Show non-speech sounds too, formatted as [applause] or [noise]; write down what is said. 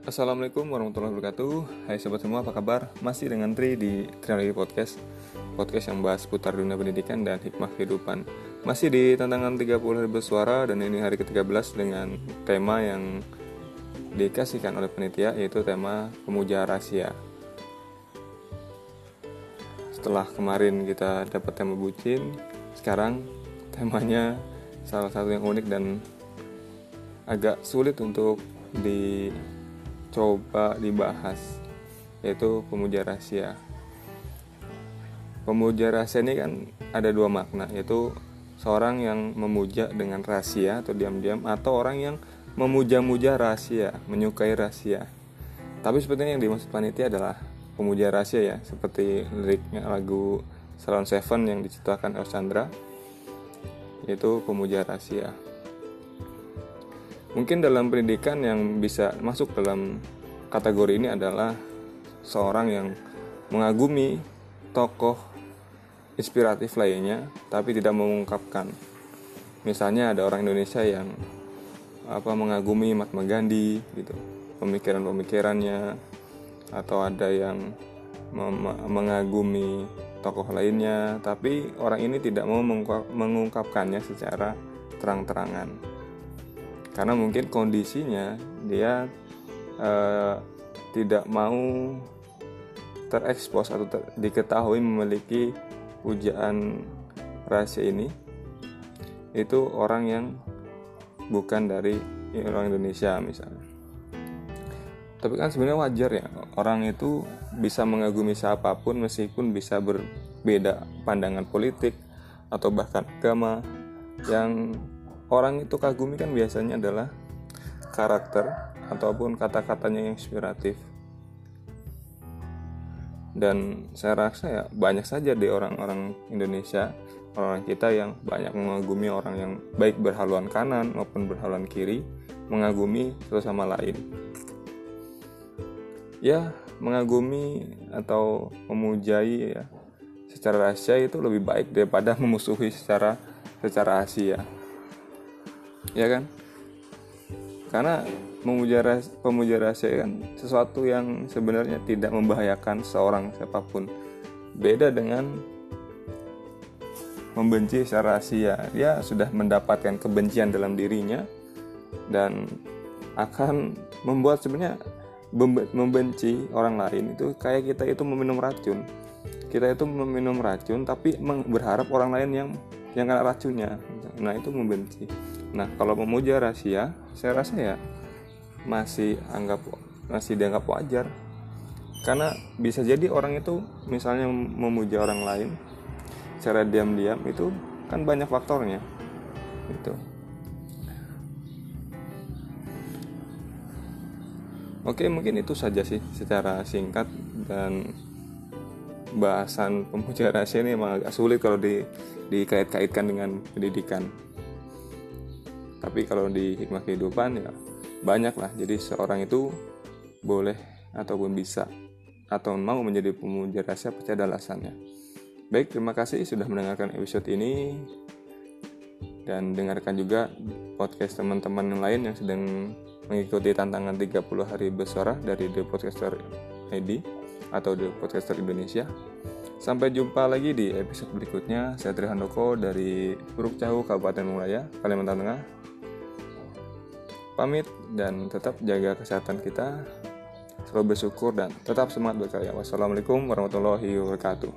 Assalamualaikum warahmatullahi wabarakatuh. Hai sobat semua apa kabar? Masih dengan Tri di Trilogy Podcast. Podcast yang bahas putar dunia pendidikan dan hikmah kehidupan. Masih di tantangan 30 hari bersuara Dan ini hari ke-13 dengan tema yang dikasihkan oleh penitia Yaitu tema pemuja rahasia. Setelah kemarin kita dapat tema bucin Sekarang temanya salah satu yang unik dan agak sulit untuk di coba dibahas yaitu pemuja rahasia. Pemuja rahasia ini kan ada dua makna yaitu seorang yang memuja dengan rahasia atau diam-diam atau orang yang memuja-muja rahasia, menyukai rahasia. Tapi sepertinya yang dimaksud panitia adalah pemuja rahasia ya, seperti liriknya lagu Salon Seven yang diciptakan El Chandra, yaitu pemuja rahasia. Mungkin dalam pendidikan yang bisa masuk dalam kategori ini adalah seorang yang mengagumi tokoh inspiratif lainnya tapi tidak mengungkapkan. Misalnya ada orang Indonesia yang apa mengagumi Mahatma Gandhi gitu, pemikiran-pemikirannya atau ada yang mengagumi tokoh lainnya tapi orang ini tidak mau mengungkapkannya secara terang-terangan karena mungkin kondisinya dia uh, tidak mau terekspos atau ter, diketahui memiliki pujaan rahasia ini. Itu orang yang bukan dari orang Indonesia misalnya. Tapi kan sebenarnya wajar ya orang itu bisa mengagumi siapa pun meskipun bisa berbeda pandangan politik atau bahkan agama yang orang itu kagumi kan biasanya adalah karakter ataupun kata-katanya yang inspiratif. Dan saya rasa ya banyak saja di orang-orang Indonesia orang kita yang banyak mengagumi orang yang baik berhaluan kanan maupun berhaluan kiri mengagumi satu sama lain. Ya mengagumi atau memujai ya secara rahasia itu lebih baik daripada [laughs] memusuhi secara secara rahasia ya kan? Karena memuja pemuja rahasia kan sesuatu yang sebenarnya tidak membahayakan seorang siapa pun. Beda dengan membenci secara rahasia. Dia sudah mendapatkan kebencian dalam dirinya dan akan membuat sebenarnya membenci orang lain itu kayak kita itu meminum racun. Kita itu meminum racun tapi berharap orang lain yang yang kena racunnya nah itu membenci Nah, kalau memuja rahasia, saya rasa ya masih anggap masih dianggap wajar. Karena bisa jadi orang itu misalnya memuja orang lain secara diam-diam itu kan banyak faktornya. Itu. Oke, mungkin itu saja sih secara singkat dan bahasan pemuja rahasia ini memang agak sulit kalau di, dikait-kaitkan dengan pendidikan. Tapi kalau di hikmah kehidupan ya banyak lah. Jadi seorang itu boleh ataupun bisa atau mau menjadi pemuja rahasia pasti ada alasannya. Baik terima kasih sudah mendengarkan episode ini. Dan dengarkan juga podcast teman-teman yang lain yang sedang mengikuti tantangan 30 hari bersuara dari The Podcaster ID atau The Podcaster Indonesia. Sampai jumpa lagi di episode berikutnya. Saya Trihandoko dari Puruk Cahu, Kabupaten Mulaya, Kalimantan Tengah pamit dan tetap jaga kesehatan kita selalu bersyukur dan tetap semangat berkarya wassalamualaikum warahmatullahi wabarakatuh